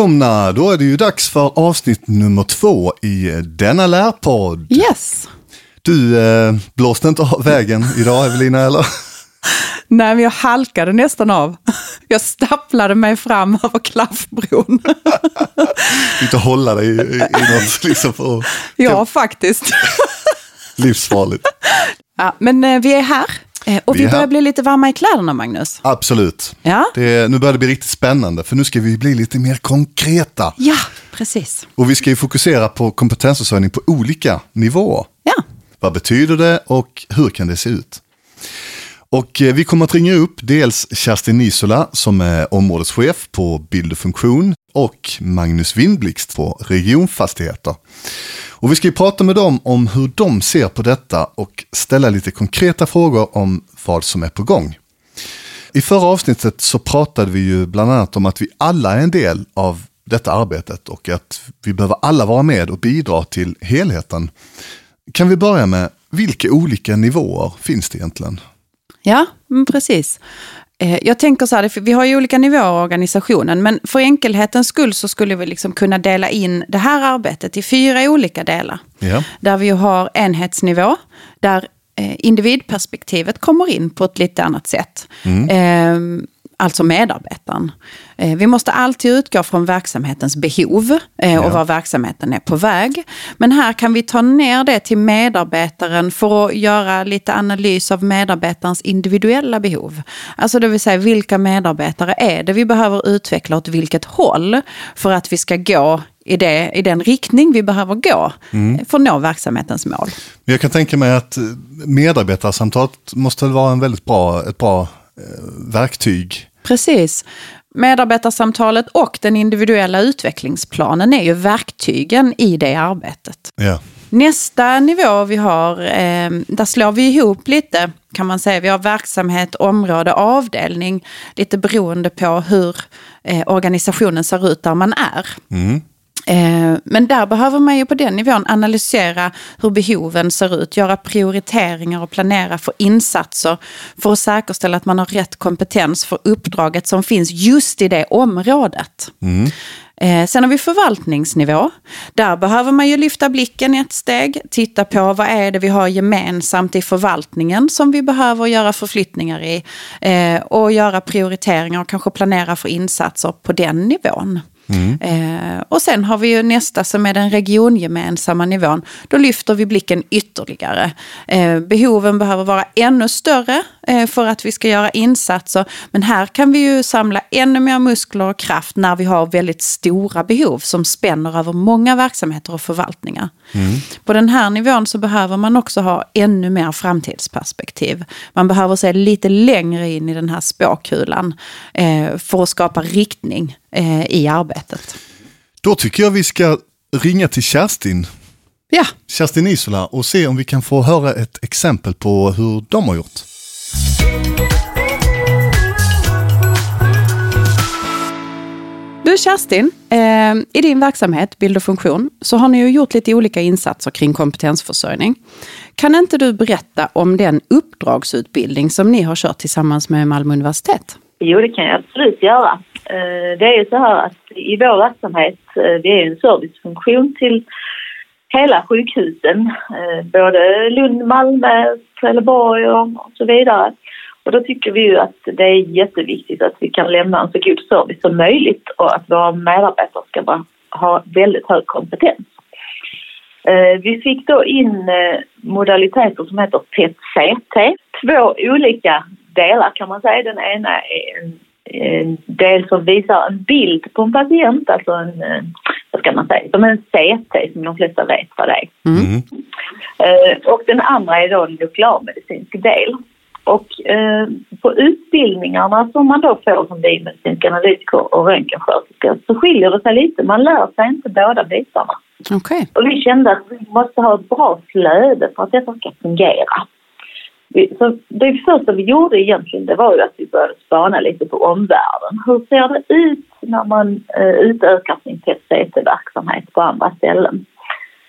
Välkomna! Då är det ju dags för avsnitt nummer två i denna lärpodd. Yes. Du eh, blåste inte av vägen idag Evelina eller? Nej, men jag halkade nästan av. Jag stapplade mig fram över klaffbron. Inte hålla dig i, i något liksom för Ja, faktiskt. livsfarligt. Ja, men eh, vi är här och Vi vi, börjar bli lite varma i kläderna, Magnus. Absolut. Ja, Det, nu börjar det bli riktigt spännande för nu ska vi bli lite mer konkreta. ja precis. Och vi ska ju fokusera på kompetensförsörjning på olika nivåer. Ja, Vad betyder det och hur kan det se ut? Och eh, vi kommer att ringa upp dels Kerstin Nisola som är områdeschef på bild och funktion och Magnus Windblixt på regionfastigheter. Och vi ska ju prata med dem om hur de ser på detta och ställa lite konkreta frågor om vad som är på gång. I förra avsnittet så pratade vi ju bland annat om att vi alla är en del av detta arbetet och att vi behöver alla vara med och bidra till helheten. Kan vi börja med, vilka olika nivåer finns det egentligen? Ja mm, precis. Eh, Jag tänker så här, vi har ju olika nivåer i organisationen, men för enkelhetens skull så skulle vi liksom kunna dela in det här arbetet i fyra olika delar. Ja. Där vi har enhetsnivå, där eh, individperspektivet kommer in på ett lite annat sätt. Eh, alltså medarbetaren. Eh, vi måste alltid utgå från verksamhetens behov eh, och var verksamheten är på väg. Men här kan vi ta ner det till medarbetaren för att göra lite analys av medarbetarens individuella behov. Alltså det vill säga vilka medarbetare är det vi behöver utveckla åt vilket håll för att vi ska gå i, det, i den riktning vi behöver gå eh, för att nå verksamhetens mål. Jag kan tänka mig att medarbetarsamtalet måste vara en väldigt bra, ett bra verktyg. Precis. Medarbetarsamtalet och den individuella utvecklingsplanen är ju verktygen i det arbetet. Ja. Nästa nivå vi har, eh, där slår vi ihop lite kan man säga. Vi har verksamhet, område, avdelning. Lite beroende på hur eh, organisationen ser ut där man är. Eh, Men där behöver man ju på den nivån analysera hur behoven ser ut, göra prioriteringar och planera för insatser för att säkerställa att man har rätt kompetens för uppdraget som finns just i det området. Eh, Sen har vi förvaltningsnivå. Där behöver man ju lyfta blicken ett steg, titta på vad är det vi har gemensamt i förvaltningen som vi behöver göra förflyttningar i eh, och göra prioriteringar och kanske planera för insatser på den nivån. Eh, och sen har vi ju nästa som är den regiongemensamma nivån. Då lyfter vi blicken ytterligare. Eh, behoven behöver vara ännu större eh, för att vi ska göra insatser. Men här kan vi ju samla ännu mer muskler och kraft när vi har väldigt stora behov som spänner över många verksamheter och förvaltningar. På den här nivån så behöver man också ha ännu mer framtidsperspektiv. Man behöver se lite längre in i den här spåkulan eh, för att skapa riktning eh, i arbetet. Då tycker jag vi ska ringa till Kerstin, Ja, Kerstin Isola och se om vi kan få höra ett exempel på hur de har gjort. du Kerstin, eh, i din verksamhet Bild och funktion så har ni ju gjort lite olika insatser kring kompetensförsörjning. Kan inte du berätta om den uppdragsutbildning som ni har kört tillsammans med Malmö universitet? Jo, det kan jag absolut göra. Eh, det är ju så här att i vår verksamhet, eh, vi är en servicefunktion till hela sjukhusen. Eh, både Lund, Malmö, Trelleborg och så vidare. Och då tycker vi ju att det är jätteviktigt att vi kan lämna en så god service som möjligt och att våra medarbetare ska ha väldigt hög kompetens. Vi fick då in modaliteter som heter PET-CT. Två olika delar kan man säga. Den ena är en, en del som visar en bild på en patient, alltså en, eh, vad ska man säga, som en CT som de flesta vet vad det är. Mm. Eh, och den andra är då en nuklearmedicinsk del. Och eh, på utbildningarna som man då får som biomedicinsk analytiker och röntgensköterska så skiljer det sig lite. Man lär sig inte båda bitarna. Okej. Och vi kände att vi måste ha ett bra flöde för att detta ska fungera. Vi, så det första vi gjorde egentligen det var ju att vi började spana lite på omvärlden. Hur ser det ut när man eh, utökar sin PET-CT-verksamhet på andra ställen?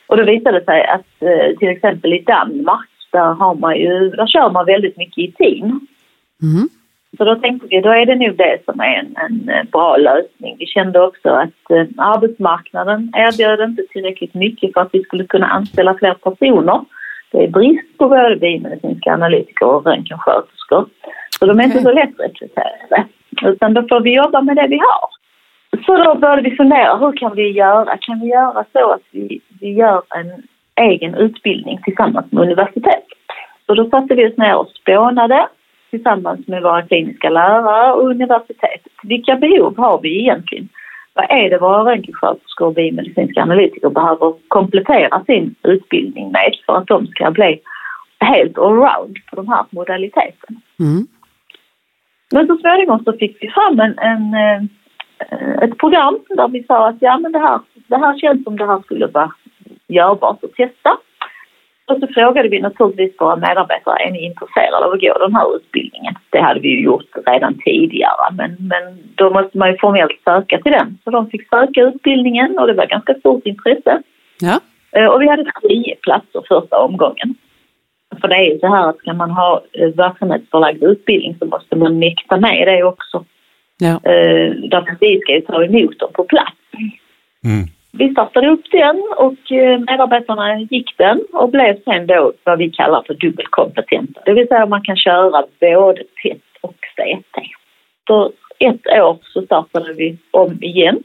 Och då visade det sig att eh, till exempel i Danmark där, har man ju, där kör man väldigt mycket i team. Mm. Så då tänkte vi, då är det nog det som är en, en eh, bra lösning. Vi kände också att eh, arbetsmarknaden erbjöd inte tillräckligt mycket för att vi skulle kunna anställa fler personer. Det är brist på både biomedicinska analytiker och röntgensköterskor. Så de är inte så lättrekryterade. Utan då får vi jobba med det vi har. Så då började vi fundera, hur kan vi göra? Kan vi göra så att vi, vi gör en egen utbildning tillsammans med universitetet? Så då satte vi oss ner och spånade tillsammans med våra kliniska lärare och universitetet. Vilka behov har vi egentligen? Vad är det våra röntgensköterskor och biomedicinska analytiker behöver komplettera sin utbildning med för att de ska bli helt allround på de här modaliteterna? Mm. Men så småningom så fick vi fram en, en, eh, ett program där vi sa att ja, men det, här, det här känns som det här skulle vara görbart att testa. Och så frågade vi naturligtvis våra medarbetare, är ni intresserade av att gå den här utbildningen? Det hade vi ju gjort redan tidigare, men, men då måste man ju formellt söka till den. Så de fick söka utbildningen och det var ganska stort intresse. Ja. Eh, och vi hade tio platser första omgången. För det är ju så här att ska man ha eh, verksamhetsförlagd utbildning så måste man mäkta med det också. Ja. Eh, därför vi ska ju ta emot dem på plats. Mm. Vi startade upp den och eh, medarbetarna gick den och blev sen då vad vi kallar för dubbelkompetenta. Det vill säga man kan köra både PET och CT. För ett år så startade vi om igen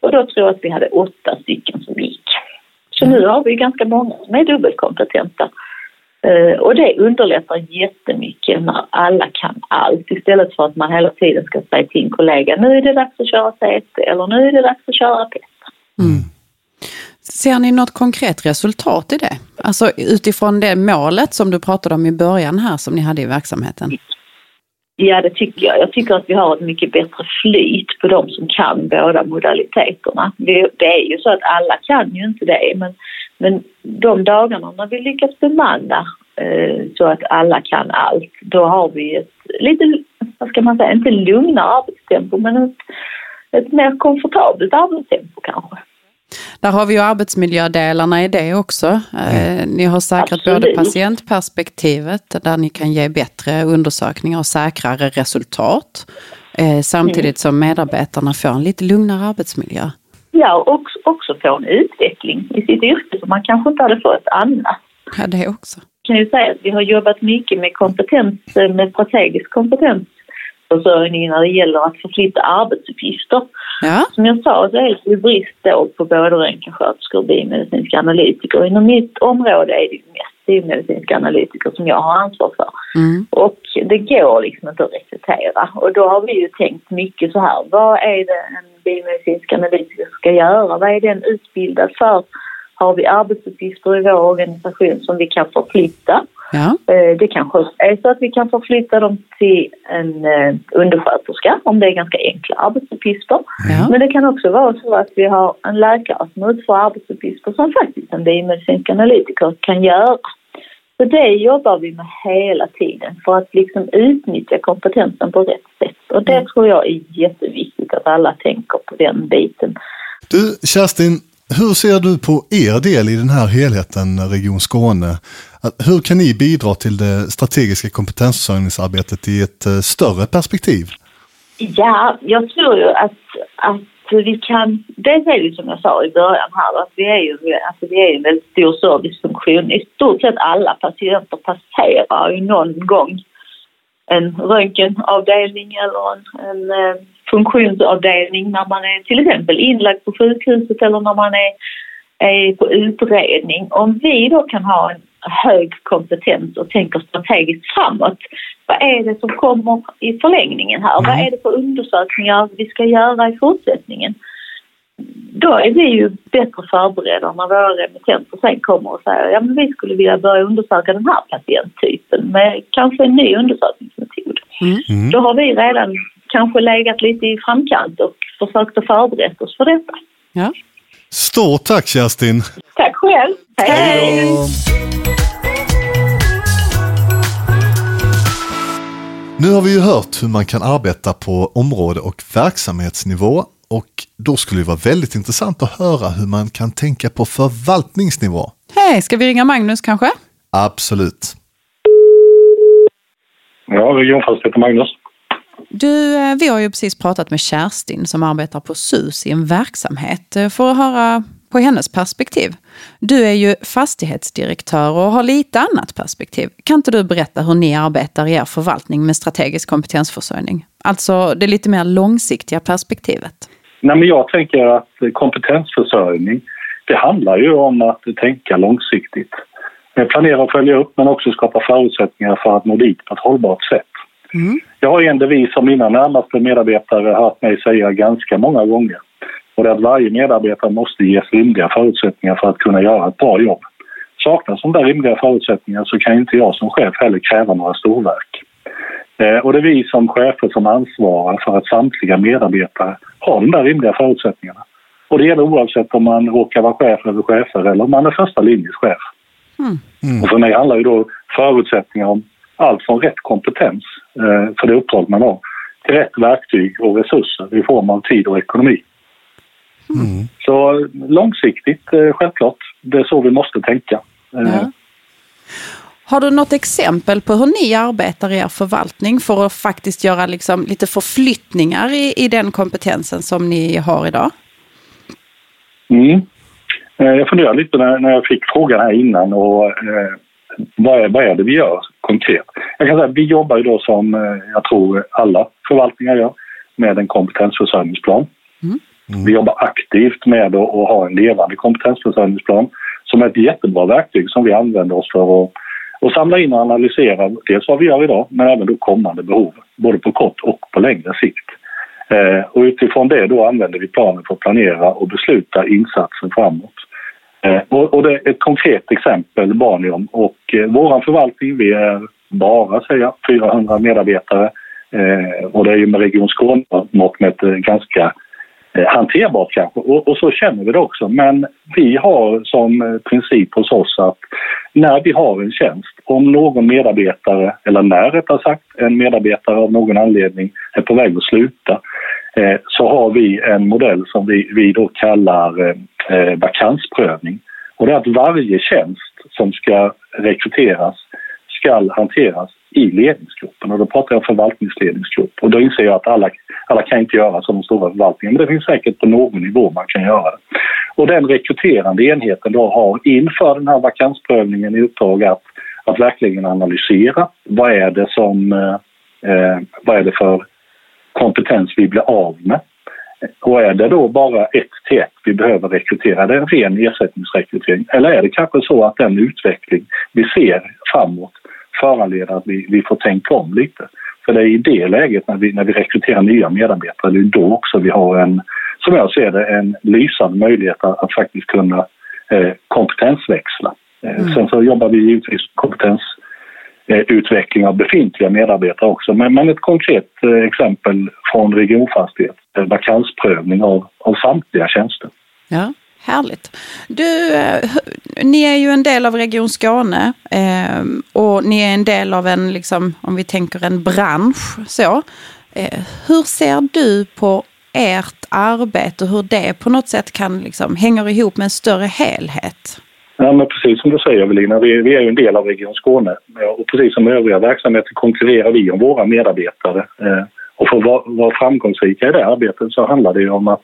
och då tror jag att vi hade åtta stycken som gick. Så nu har vi ganska många som är dubbelkompetenta. Eh, och det underlättar jättemycket när alla kan allt istället för att man hela tiden ska säga till en kollega nu är det dags att köra CT eller nu är det dags att köra PET. Mm. Ser ni något konkret resultat i det? Alltså utifrån det målet som du pratade om i början här som ni hade i verksamheten? Ja, det tycker jag. Jag tycker att vi har ett mycket bättre flyt på de som kan båda modaliteterna. Det är ju så att alla kan ju inte det, men, men de dagarna när vi lyckas bemanna eh, så att alla kan allt, då har vi ett lite, vad ska man säga, inte lugnare arbetstempo, men ett, ett mer komfortabelt arbetstempo kanske. Där har vi ju arbetsmiljödelarna i det också. Mm. Ni har säkrat Absolut. både patientperspektivet där ni kan ge bättre undersökningar och säkrare resultat. Eh, samtidigt mm. som medarbetarna får en lite lugnare arbetsmiljö. Ja, och också få en utveckling i sitt yrke som man kanske inte hade fått annars. Ja, det också. Jag kan ju säga att vi har jobbat mycket med kompetens, med strategisk kompetens försörjning när det gäller att förflytta arbetsuppgifter. Ja. Som jag sa så är det brist då på både röntgensköterskor och biomedicinska analytiker. Inom mitt område är det mest biomedicinska analytiker som jag har ansvar för. Mm. Och det går liksom inte att rekrytera. Och då har vi ju tänkt mycket så här, vad är det en biomedicinsk analytiker ska göra? Vad är den utbildad för? Har vi arbetsuppgifter i vår organisation som vi kan förflytta? Ja. Eh, det kanske är så att vi kan förflytta dem till en eh, undersköterska om det är ganska enkla arbetsuppgifter. Ja. Men det kan också vara så att vi har en läkare som utför arbetsuppgifter som faktiskt en biomedicinsk analytiker kan göra. Så det jobbar vi med hela tiden för att liksom utnyttja kompetensen på rätt sätt. Och det mm. tror jag är jätteviktigt att alla tänker på den biten. Du Kerstin, hur ser du på er del i den här helheten, Region Skåne? Hur kan ni bidra till det strategiska kompetensförsörjningsarbetet i ett eh, större perspektiv? Ja, jag tror ju att, att vi kan... Dels är det som jag sa i början här att vi är ju alltså vi är en väldigt stor servicefunktion. I stort sett alla patienter passerar ju någon gång en röntgenavdelning eller en, en eh, funktionsavdelning när man är till exempel inlagd på sjukhuset eller när man är, är på utredning. Om vi då kan ha en hög kompetens och tänker strategiskt framåt. Vad är det som kommer i förlängningen här? Mm. Vad är det för undersökningar vi ska göra i fortsättningen? Då är vi ju bättre förberedda när våra remittenter sen kommer och säger ja men vi skulle vilja börja undersöka den här patienttypen med kanske en ny undersökningsmetod. Mm. mm. Då har vi redan kanske legat lite i framkant och försökt att förbereda oss för detta. Ja. Stort tack Kerstin! Tack själv! Hej! Hej. Nu har vi ju hört hur man kan arbeta på område och verksamhetsnivå och då skulle det vara väldigt intressant att höra hur man kan tänka på förvaltningsnivå. Hej, ska vi ringa Magnus kanske? Absolut. Ja, regionfastigheter Magnus. Du, eh, vi har ju precis pratat med Kerstin som arbetar på SUS i en verksamhet eh, för att höra på hennes perspektiv. Du är ju fastighetsdirektör och har lite annat perspektiv. Kan inte du berätta hur ni arbetar i er förvaltning med strategisk kompetensförsörjning? Alltså det lite mer långsiktiga perspektivet. Nej, men jag tänker att kompetensförsörjning, det handlar ju om att tänka långsiktigt. Eh, planera och följa upp men också skapa förutsättningar för att nå dit på ett hållbart sätt. Mm. Jag har en devis som mina närmaste medarbetare har hört mig säga ganska många gånger. Och det är att varje medarbetare måste ges rimliga förutsättningar för att kunna göra ett bra jobb. Saknas de där rimliga förutsättningarna så kan inte jag som chef heller kräva några storverk. Eh, och det är vi som chefer som ansvarar för att samtliga medarbetare har de där rimliga förutsättningarna. Och det gäller oavsett om man råkar vara chef över chefer eller om man är första linjens chef. Mm. Mm. Och för mig handlar ju då förutsättningar om allt från rätt kompetens för det uppdrag man har till rätt verktyg och resurser i form av tid och ekonomi. Mm. Så långsiktigt, eh, självklart. Det är så vi måste tänka. Eh, ja. Har du något exempel på hur ni arbetar i er förvaltning för att faktiskt göra liksom lite förflyttningar i, i den kompetensen som ni har idag? Mm. Eh, jag funderade lite när, när jag fick frågan här innan och eh, vad, är, vad är det vi gör konkret? Jag kan säga vi jobbar ju då som eh, jag tror alla förvaltningar gör med en kompetensförsörjningsplan. Mm. Mm. Vi jobbar aktivt med att ha en levande kompetensförsörjningsplan som är ett jättebra verktyg som vi använder oss för att och samla in och analysera dels vad vi gör idag men även då kommande behov, både på kort och på längre sikt. Eh, och utifrån det då använder vi planen för att planera och besluta insatser framåt. Eh, och, och, det är ett konkret exempel bad ni om och eh, vår förvaltning, vi är bara säga 400 medarbetare. Eh, och det är ju med Region Skåne mått med ett eh, ganska Eh, hanterbart kanske. Och, och, så känner vi det också. Men vi har som eh, princip hos oss att när vi har en tjänst, om någon medarbetare, eller när rättare sagt, en medarbetare av någon anledning är på väg att sluta eh, så har vi en modell som vi, vi då kallar eh, eh vakansprövning. Och det är att varje tjänst som ska rekryteras ska hanteras i ledningsgruppen och då pratar jag förvaltningsledningsgrupp och då inser jag att alla, alla kan inte göra som de stora förvaltningarna men det finns säkert på någon nivå man kan göra det. Och den rekryterande enheten då har inför den här vakansprövningen i uppdrag att, att verkligen analysera vad är det som, eh, eh vad är det för kompetens vi blir av med och är det då bara ett till ett vi behöver rekrytera, är det en ren ersättningsrekrytering? Eller är det kanske så att den utveckling vi ser framåt föranleder att vi, vi får tänka om lite. För det är i det läget när vi, när vi rekryterar nya medarbetare, det är då också vi har en, som jag ser det, en lysande möjlighet att, att faktiskt kunna eh, kompetensväxla. Eh, mm. Sen så jobbar vi givetvis kompetensutveckling Eh, utveckling av befintliga medarbetare också. Men, men ett konkret eh, exempel från regionfastighet, eh, vakansprövning av, av samtliga tjänster. Ja. Härligt. Du, ni är ju en del av Region Skåne och ni är en del av en, liksom, om vi tänker en bransch. Så. Hur ser du på ert arbete och hur det på något sätt kan liksom, hänger ihop med en större helhet? Ja, men precis som du säger Evelina, vi, vi är ju en del av Region Skåne och precis som övriga verksamheter konkurrerar vi om våra medarbetare. Eh, och för att vara, vara framgångsrika i det arbetet så handlar det ju om att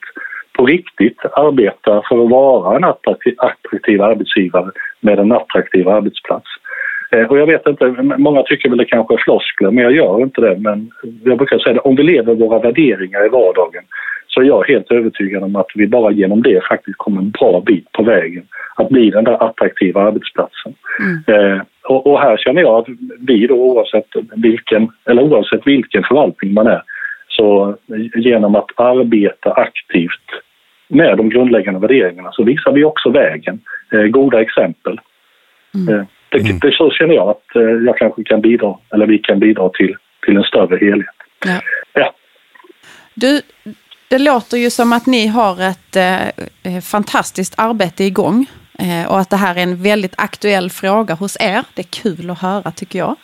på riktigt arbeta för att vara en attraktiv, attraktiv arbetsgivare med en attraktiv arbetsplats. Eh, och jag vet inte, många tycker väl det kanske är floskler, men jag gör inte det. Men jag brukar säga det, om vi lever våra värderingar i vardagen så är jag helt övertygad om att vi bara genom det faktiskt kommer en bra bit på vägen att bli den där attraktiva arbetsplatsen. Mm. Eh, och, och, här känner jag att vi då oavsett vilken, eller oavsett vilken förvaltning man är så genom att arbeta aktivt med de grundläggande värderingarna så visar vi också vägen, eh, goda exempel. Mm. Eh, det, mm. det, så känner jag att eh, jag kanske kan bidra, eller vi kan bidra till, till en större helhet. Ja. ja. Du, det låter ju som att ni har ett eh, fantastiskt arbete igång eh, och att det här är en väldigt aktuell fråga hos er. Det är kul att höra tycker jag.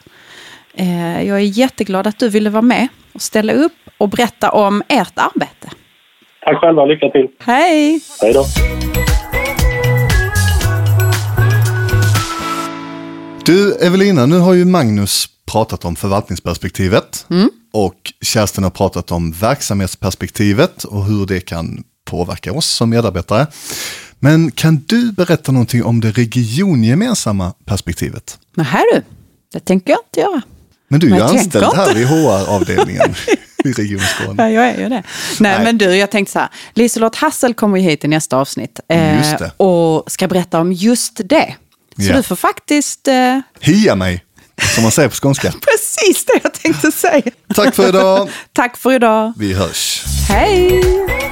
Eh, jag är jätteglad att du ville vara med och ställa upp och berätta om ert arbete. Tack själva, lycka till. Hej! Hej då. Du Evelina, nu har ju Magnus pratat om förvaltningsperspektivet. Mm. och Kerstin har pratat om verksamhetsperspektivet och hur det kan påverka oss som medarbetare. Men kan du berätta någonting om det regiongemensamma perspektivet? Nej du, det tänker jag inte göra. Men du är ju anställd här i HR-avdelningen i Region Skåne. Ja, jag är ju det. Nej, Nej. men du, jag tänkte så här. Liselott Hassel kommer ju hit i nästa avsnitt. eh. Och ska berätta om just det. Så Ja. du får faktiskt... Eh, Hia mig, som man säger på skånska. precis det jag tänkte säga. Tack för idag. Tack för idag. Vi hörs. Hej!